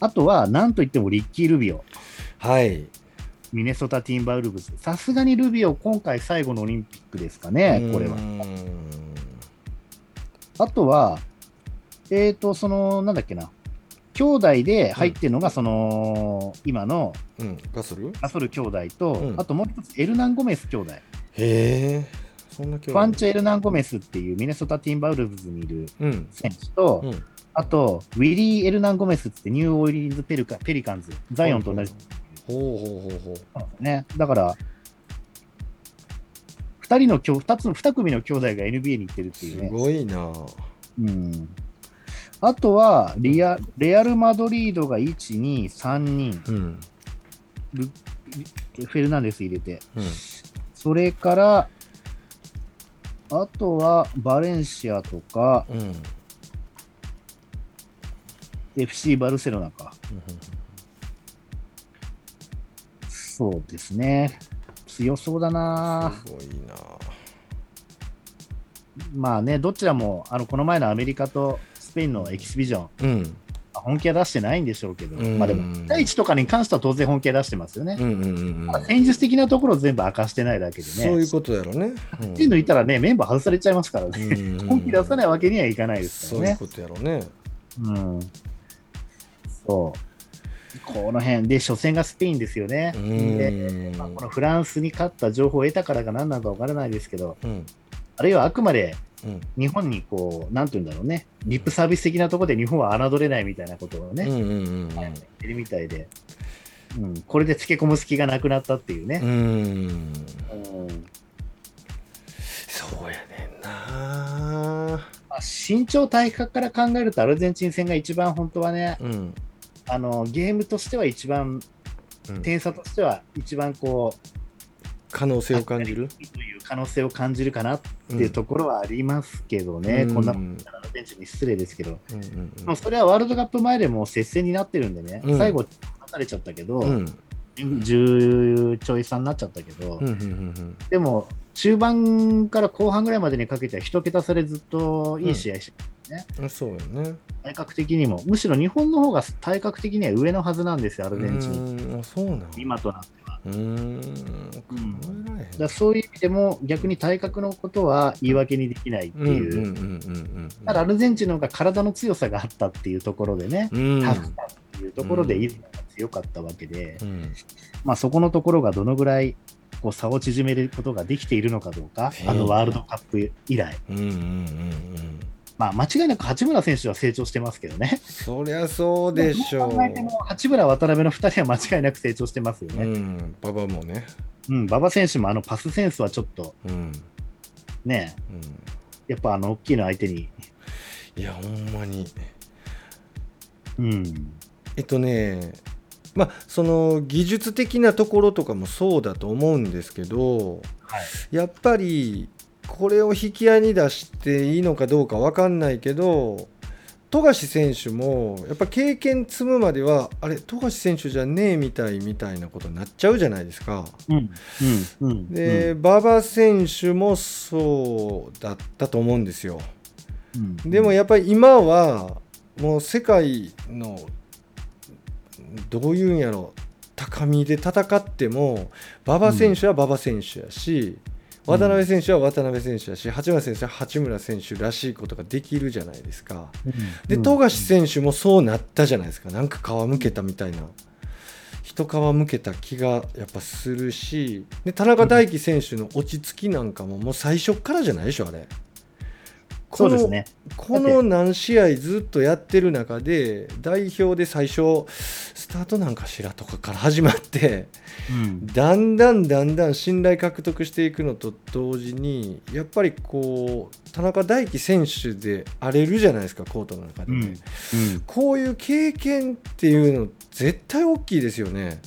C: あとは、なんといってもリッキー・ルビオ、
B: はい
C: ミネソタ・ティンバーウルブス。さすがにルビオ、今回最後のオリンピックですかね、これは
B: う。ん
C: あとは、えっ、と、その、なんだっけな、兄弟で入ってるのが、その、今の
B: うん。ガソル？
C: ガソル兄弟と、
B: うん。
C: あともう一つ、エルナン・ゴメス兄弟。
B: へえそんな今日
C: ファンチョ・エルナン・ゴメスっていうミネソタ・ティンバーウルブズにいる
B: うん。
C: 選手と、
B: うん。
C: あと、ウィリー・エルナン・ゴメスってニューオーリンズペルカ・ペリカンズ、ザイオンと同じ。
B: ほうほうほうほう。
C: ね。だから、二人の兄、二つの、二組の兄弟が NBA に行ってるっていう
B: す
C: ね。
B: ごいな。
C: うん。あとはリア、レアル・マドリードが1、2、3人、
B: うん。
C: ルフェルナンデス入れて、
B: うん。
C: それから、あとはバレンシアとか、
B: うん。うん
C: FC バルセロナか。そうですね。強そうだな。
B: すごいな
C: まあね、どちらも、あの、この前のアメリカとスペインのエキシビジョン、
B: うん
C: 本気は出してないんでしょうけど、
B: うん
C: まあでも、第一とかに関しては当然本気は出してますよね。
B: うんうんうんうん
C: 戦術的なところを全部明かしてないだけでね。
B: そういうことやろねうん
C: っていうの言ったらね、メンバー外されちゃいますからね。
B: うん
C: 本気出さないわけにはいかないですからね。
B: そういうことやろね
C: うん。そう。この辺で、初戦がスペインですよね。
B: う
C: で、
B: ん
C: まあ、このフランスに勝った情報を得たからか何なのか分からないですけど、
B: うん。
C: あるいはあくまで
B: うん。
C: 日本にこう、なんていうんだろうね、リップサービス的なところで日本は侮れないみたいなことをね、言ってるみたいで、うん、これでつけ込む隙がなくなったっていうね。
B: うん。そうやねんな。
C: まあ、身長体格から考えるとアルゼンチン戦が一番本当はね、
B: うん。
C: あのゲームとしては一番、
B: うん。
C: 点差としては一番こう、
B: 可能性を感じる？
C: という可能性を感じるかなっていうところはありますけどね、
B: うん。
C: こんなこと言ったらアルゼンチンに失礼ですけど、
B: うんうん
C: まあ、それはワールドカップ前でも接戦になってるんでね、
B: うん。
C: 最後、勝たれちゃったけど、
B: うん。
C: 10ちょい差になっちゃったけど、
B: うんうんうん
C: でも、中盤から後半ぐらいまでにかけては、一桁差でずっといい試合して、
B: うん。そうよね。
C: 体格的にも、むしろ日本の方が体格的には上のはずなんですよ、アルゼンチン。
B: そうなの。
C: 今となっては。
B: うーん。
C: だそういう意味でも、逆に体格のことは言い訳にできないって
B: うんうん
C: いう。
B: うんうん
C: ただ、アルゼンチンの方が体の強さがあったっていうところでね、
B: うん。
C: タフさっていうところで、イランが強かったわけで、
B: うん。
C: まあ、そこのところがどのぐらいこう差を縮めることができているのかどうか、あのワールドカップ以来、
B: うんうんうんうん。
C: まあ、間違いなく八村選手は成長してますけどね。
B: そりゃそうでしょ
C: どう八村、渡辺の2人は間違いなく成長してますよ
B: う。
C: ね。
B: うん。馬場もね。
C: うん、馬場選手もあのパスセンスはちょっと
B: うん。
C: ね、
B: うん。
C: やっぱあの大きいの相手に、
B: いや、ほんまに。
C: うん、
B: えっとね、まあ、その技術的なところとかもそうだと思うんですけど、
C: はい、
B: やっぱりこれを引き合いに出していいのかどうか分かんないけど、富樫選手もやっぱ経験積むまでは、あれ、富樫選手じゃねえみたいみたいなことになっちゃうじゃないですか。
C: うん、うん、うん。
B: で、馬場選手もそうだったと思うんですよ。
C: うん、
B: でもやっぱり今はもう世界のどういうんやろ高みで戦っても馬場選手は馬場選手やし、渡辺選手は渡辺選手やし八村選手は八村選手らしいことができるじゃないですか。で富樫選手もそうなったじゃないですか。なんか皮むけたみたいな。一皮むけた気がやっぱするし。で田中大輝選手の落ち着きなんかももう最初からじゃないでしょあれ。
C: そうですね。
B: この何試合ずっとやってる中で代表で最初スタートなんかしらとかから始まって
C: うん、
B: だんだんだんだん信頼獲得していくのと同時にやっぱりこう田中大輝選手で荒れるじゃないですかコートの中でね、
C: うん、うん。
B: こういう経験っていうの絶対大きいですよね。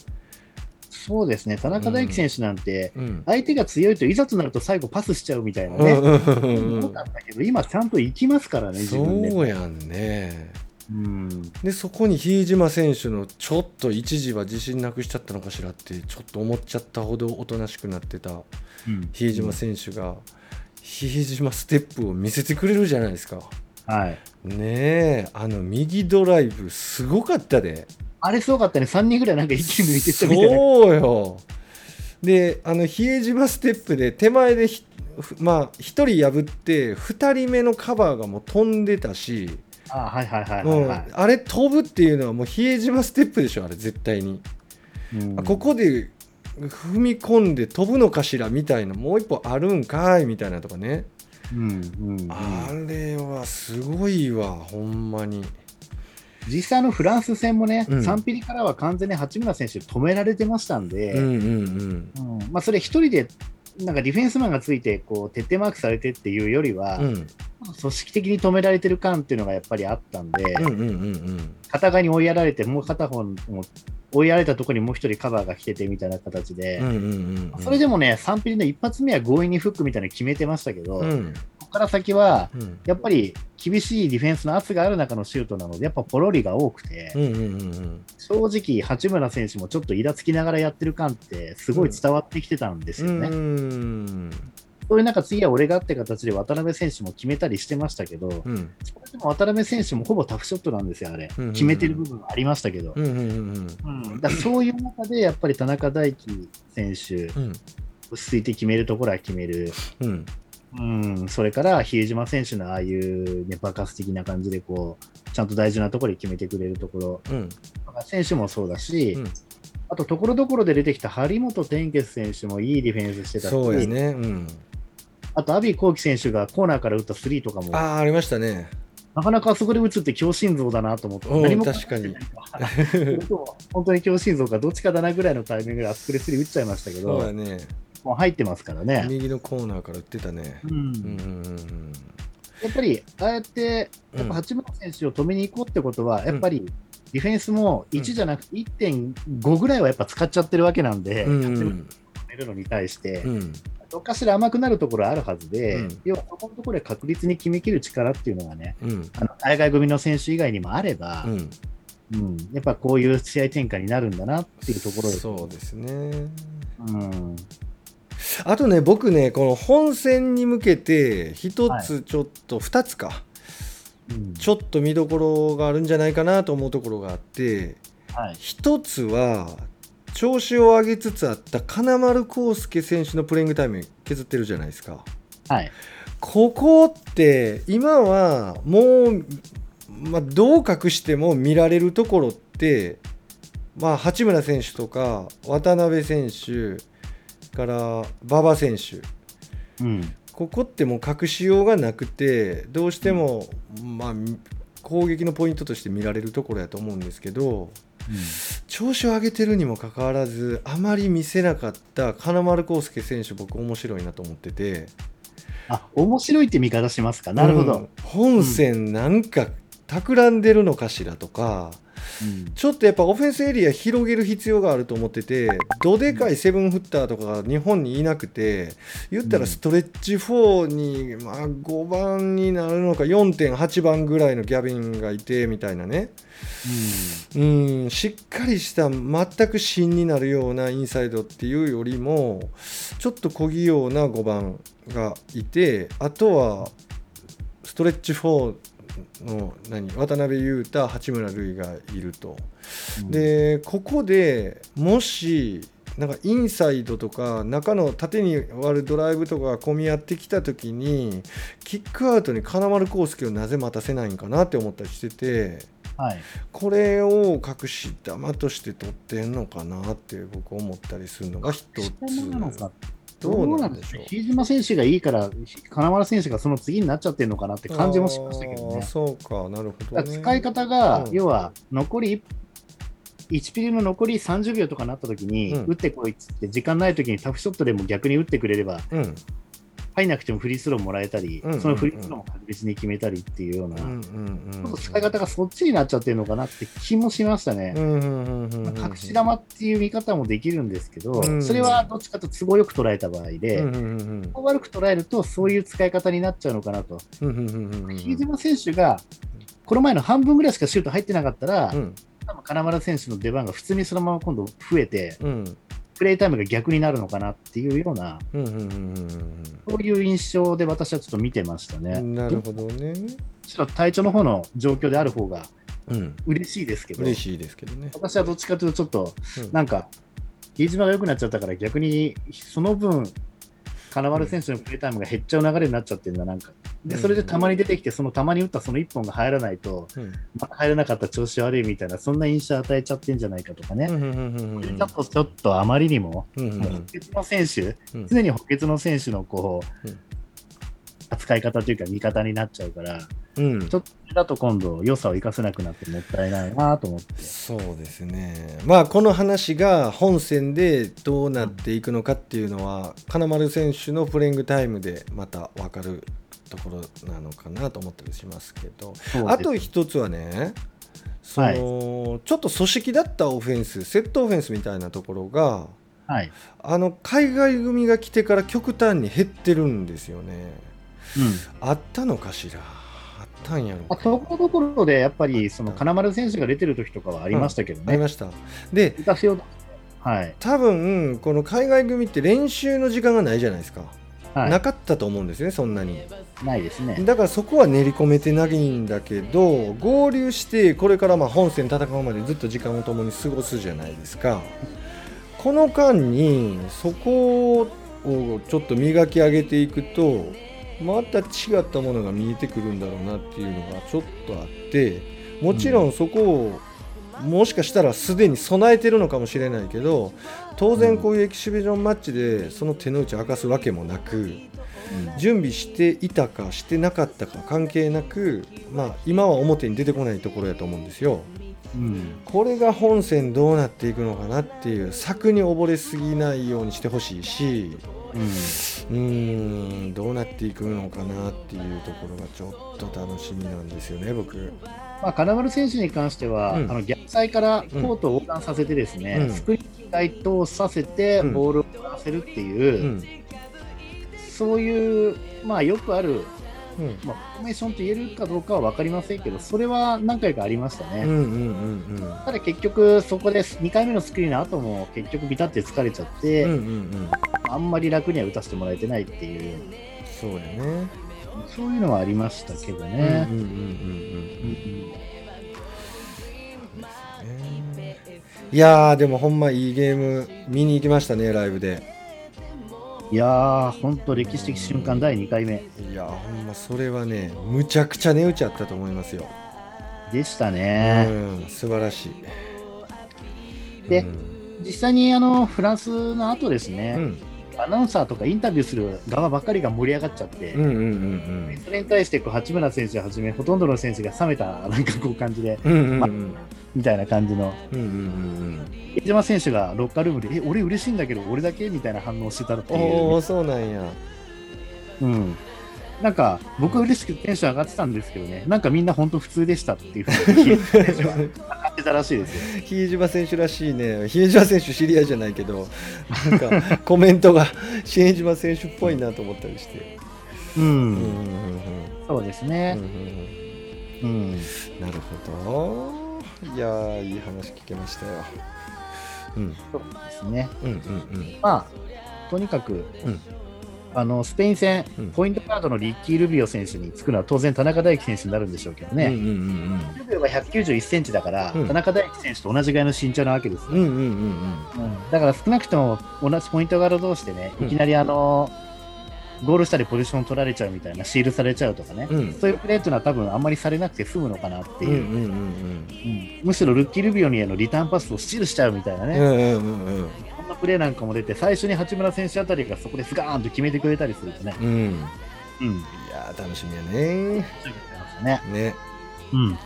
C: そうですね。田中大輝選手なんて、
B: うん
C: 相手が強いといざとなると最後パスしちゃうみたいなね。そうだったけど、今ちゃんと行きますからね、自分で。
B: そうやんね。
C: うん、
B: でそこに比江島選手のちょっと一時は自信なくしちゃったのかしらってちょっと思っちゃったほどおとなしくなってた
C: うん
B: 比江島選手が比江島ステップを見せてくれるじゃないですか。
C: はい。
B: ねえあの右ドライブすごかったで。
C: あれすごかったね、3人ぐらいなんか息抜いてたみたいな。
B: そうよ。であの比江島ステップで手前でひまあ1人破って2人目のカバーがもう飛んでたし。
C: あはいはいはい
B: うん
C: はいはい。
B: あれ飛ぶっていうのはもう比江島ステップでしょあれ絶対に、
C: うん
B: あここで踏み込んで飛ぶのかしらみたいなもう一歩あるんかいみたいなとかね、
C: うんうんうん
B: あれはすごいわほんまに
C: 実際のフランス戦もね、
B: うん。
C: 3ピリからは完全に八村選手止められてましたんで、それ一人でなんかディフェンスマンがついてこう徹底マークされてっていうよりは、
B: うん。
C: 組織的に止められてる感っていうのがやっぱりあったんで、片側に追いやられて、もう片方も追いやられたところにもう一人カバーが来ててみたいな形で、それでもね、3ピリの一発目は強引にフックみたいなの決めてましたけど、こ
B: うん。
C: こから先は、
B: うん。
C: やっぱり厳しいディフェンスの圧がある中のシュートなので、やっぱポロリが多くて、
B: うんうんうんうん。
C: 正直、八村選手もちょっとイラつきながらやってる感って、すごい伝わってきてたんですよね。
B: うん。
C: そういう中、次は俺がって形で渡辺選手も決めたりしてましたけど、
B: うん。
C: それでも渡辺選手もほぼタフショットなんですよ、あれ。
B: うんうんうん。
C: 決めてる部分はありましたけど。そういう中で、やっぱり田中大輝選手、
B: うん。
C: 落ち着いて決めるところは決める。
B: うん
C: うん、それから比江島選手のああいう、ね、爆発的な感じでこう、ちゃんと大事なところで決めてくれるところ、
B: うん。
C: 選手もそうだし、
B: うん。
C: あとところどころで出てきた張本天傑選手もいいディフェンスしてたし、
B: そうやね。うん。
C: あと、阿ビ幸樹選手がコーナーから打ったスリーとかも、
B: ああ、ありましたね。
C: なかなかあそこで打つって強心臓だなと思って、
B: うん、
C: 何
B: も確かに。
C: 本当に強心臓かどっちかだなぐらいのタイミングであそこでスリー打っちゃいましたけど、
B: そうね、
C: もう入ってますからね。
B: 右のコーナーから打ってたね。うん。うんうん
C: うんやっぱり、ああやって、やっぱ八村選手を止めに行こうってことは、やっぱりディフェンスも1じゃなくて1.5ぐらいはやっぱ使っちゃってるわけなんで、うん、止めるのに対して、どっかしら甘くなるところあるはずで、うん、要はそこのところで確実に決めきる力っていうのがね、うん、あの海外組の選手以外にもあれば、うん、うん、やっぱこういう試合展開になるんだなっていうところ
B: でそうですね。うんあとね、僕ね、この本戦に向けて、一つちょっと、二、つか、ちょっと見どころがあるんじゃないかなと思うところがあって、一、はい、つは、調子を上げつつあった金丸晃輔選手のプレイングタイム削ってるじゃないですか。
C: はい、
B: ここって今はもう、まあ、どう隠しても見られるところって、まあ、八村選手とか渡辺選手から馬場選手、うん、ここってもう隠しようがなくてどうしても、まあ、攻撃のポイントとして見られるところやと思うんですけど、調子を上げてるにもかかわらずあまり見せなかった金丸晃輔選手僕面白いなと思ってて。
C: あ面白いって見方しますか。なるほど、うん、
B: 本戦なんか企んでるのかしらとか、ちょっとやっぱオフェンスエリア広げる必要があると思っててどでかいセブンフッターとかが日本にいなくて言ったらストレッチ4に、まあ、5番になるのか4.8番ぐらいのギャビンがいてみたいなね、うん、うん。しっかりした全く芯になるようなインサイドっていうよりもちょっと小器用な5番がいてあとはストレッチ4の何渡辺裕太八村塁がいると、うん、でここでもしなんかインサイドとか中の縦に割るドライブとかが混み合ってきた時にキックアウトに金丸晃輔をなぜ待たせないんかなって思ったりしてて、はい、これを隠し玉として取ってんのかなって僕思ったりするのが一つ。
C: どうなんでしょう。比江島選手がいいから、金丸選手がその次になっちゃってるのかなって感じもしましたけどね。
B: そうか、なるほど、
C: ね、使い方が、うん、要は残り1ピリの残り30秒とかなった時に、うん、打ってこいっつって、時間ない時にタフショットでも逆に打ってくれれば、うん、入んなくてもフリースローもらえたり、うんうんうん、そのフリースローも確実に決めたりっていうような、うんうんうん、使い方がそっちになっちゃってるのかなって気もしましたね。隠し玉っていう見方もできるんですけど、うん。うん、それはどっちかと都合よく捉えた場合で、うんうんうん、悪く捉えるとそういう使い方になっちゃうのかなと。比江島選手がこの前の半分ぐらいしかシュート入ってなかったら、うん、多分金丸選手の出番が普通にそのまま今度増えて、うんプレイタイムが逆になるのかなっていうような、そういう印象で私はちょっと見てましたね。
B: なるほどね。
C: ちょっと体調の方の状況である方が嬉しいですけど、
B: うん、嬉しいですけどね。
C: 私はどっちかというと、ちょっと、なんか、比江島が良くなっちゃったから逆にその分金丸選手のプレータイムが減っちゃう流れになっちゃってるんだ、なんか。で、それでたまに出てきて、そのたまに打ったその1本が入らないと、また入らなかった調子悪いみたいな、そんな印象与えちゃってんじゃないかとかね。ちょっと、ちょっとあまりにも、補欠の選手、常に補欠の選手のこう、扱い方というか見方になっちゃうから、うん、ちょっとだと今度良さを生かせなくなってもったいないなと思って。
B: そうですね。まあこの話が本戦でどうなっていくのかっていうのは金丸選手のプレイングタイムでまた分かるところなのかなと思ったりしますけどあと一つはねその、はい、ちょっと組織だったオフェンスセットオフェンスみたいなところが、はい、あの海外組が来てから極端に減ってるんですよね。うん、あったのかしら？あったんやろ
C: あところどころでやっぱりその金丸選手が出てる時とかはありましたけどね。うん、
B: ありました。で、はい、多分この海外組って練習の時間がないじゃないですか。はい、なかったと思うんですよね、そんなに。
C: ないですね。
B: だからそこは練り込めてないんだけど、合流して、これからまあ本戦戦うまでずっと時間を共に過ごすじゃないですか。この間に、そこをちょっと磨き上げていくと、また違ったものが見えてくるんだろうなっていうのがちょっとあってもちろんそこをもしかしたらすでに備えてるのかもしれないけど当然こういうエキシビジョンマッチでその手の内を明かすわけもなく準備していたかしてなかったか関係なく、まあ、今は表に出てこないところやと思うんですよ。うん、これが本戦どうなっていくのかなっていう策に溺れすぎないようにしてほしいし、うん、うん。どうなっていくのかなっていうところがちょっと楽しみなんですよね、僕。
C: まあ、金丸選手に関しては、うん、あの逆サイからコートを横断させてですね、うん、スクリーン該当させてボールを終わせるっていう、そういう、まあ、よくある、うんまあ、フォーメーションと言えるかどうかは分かりませんけど、それは何回かありましたね。ただ結局、そこで2回目のスクリーンの後も結局ビタって疲れちゃって、うんうんうん、あんまり楽には打たせてもらえてないっていう。
B: そうやね。
C: そういうのはありましたけどね。
B: いやー、でもほんまいいゲーム見に行きましたね、ライブで。
C: いやー、本当歴史的瞬間、第2回目。
B: いやほんまそれはね、むちゃくちゃ値打ちあったと思いますよ。
C: でしたね。
B: うん、素晴らし
C: い。で、うん、実際にあのフランスの後ですね、うん、アナウンサーとかインタビューする側ばっかりが盛り上がっちゃって、うんうんうんうん、それに対してこう八村選手をはじめほとんどの選手が冷めたなんかこう感じで、うんうんうんまみたいな感じの、うんうんうん、江島選手がロッカールームで、え、俺嬉しいんだけど、俺だけみたいな反応してたっていう。
B: おそうなんや。
C: うん。なんか、僕は嬉しくテンション上がってたんですけどね、なんかみんな本当普通でしたっていうふうに、比江島上がってたらしいですよ。比江
B: 島選手らしいね、比江島選手知り合いじゃないけど、なんかコメントが比江島選手っぽいなと思ったりして。
C: うん。うんうんうん、そうですね。
B: うん、うん、なるほど。いやいい話聞けましたよ。
C: うん、そうですね。うんうんうん、まあ、とにかく、うん、あのスペイン戦、うん、ポイントガードのリッキー・ルビオ選手につくのは当然、田中大輝選手になるんでしょうけどね、うんうんうんうん、ルビオが191センチだから、うん、田中大輝選手と同じぐらいの身長なわけですよ、うんうんうんうん、だから少なくとも同じポイントガード同士でね、いきなりあのーゴール下でポジション取られちゃうみたいな、シールされちゃうとかね、うん、そういうプレーっていうのは多分あんまりされなくて済むのかなっていう、むしろルッキー・ルビオにへのリターンパスをスチールしちゃうみたいなね、うんうんうんうん、そんなプレーなんかも出て、最初に八村選手あたりがそこでスガーンと決めてくれたりするとね、うん、
B: うん、いや楽しみやね。ねね、うん、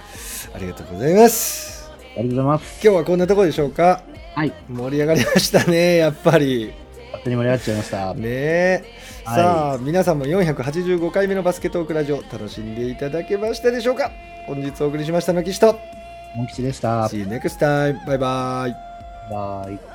B: ありがとうございます。
C: ありがとうございます。
B: 今日はこんなところでしょうか。
C: はい。
B: 盛り上がりましたね、やっぱり。
C: 勝手に盛り上がっちゃいました。
B: ねはい、さあ皆さんも485回目のバスケットークラジオ楽しんでいただけましたでしょうか？本日お送りしましたの岸と
C: モン吉でした。
B: See you next time バイ。バイ
C: バイ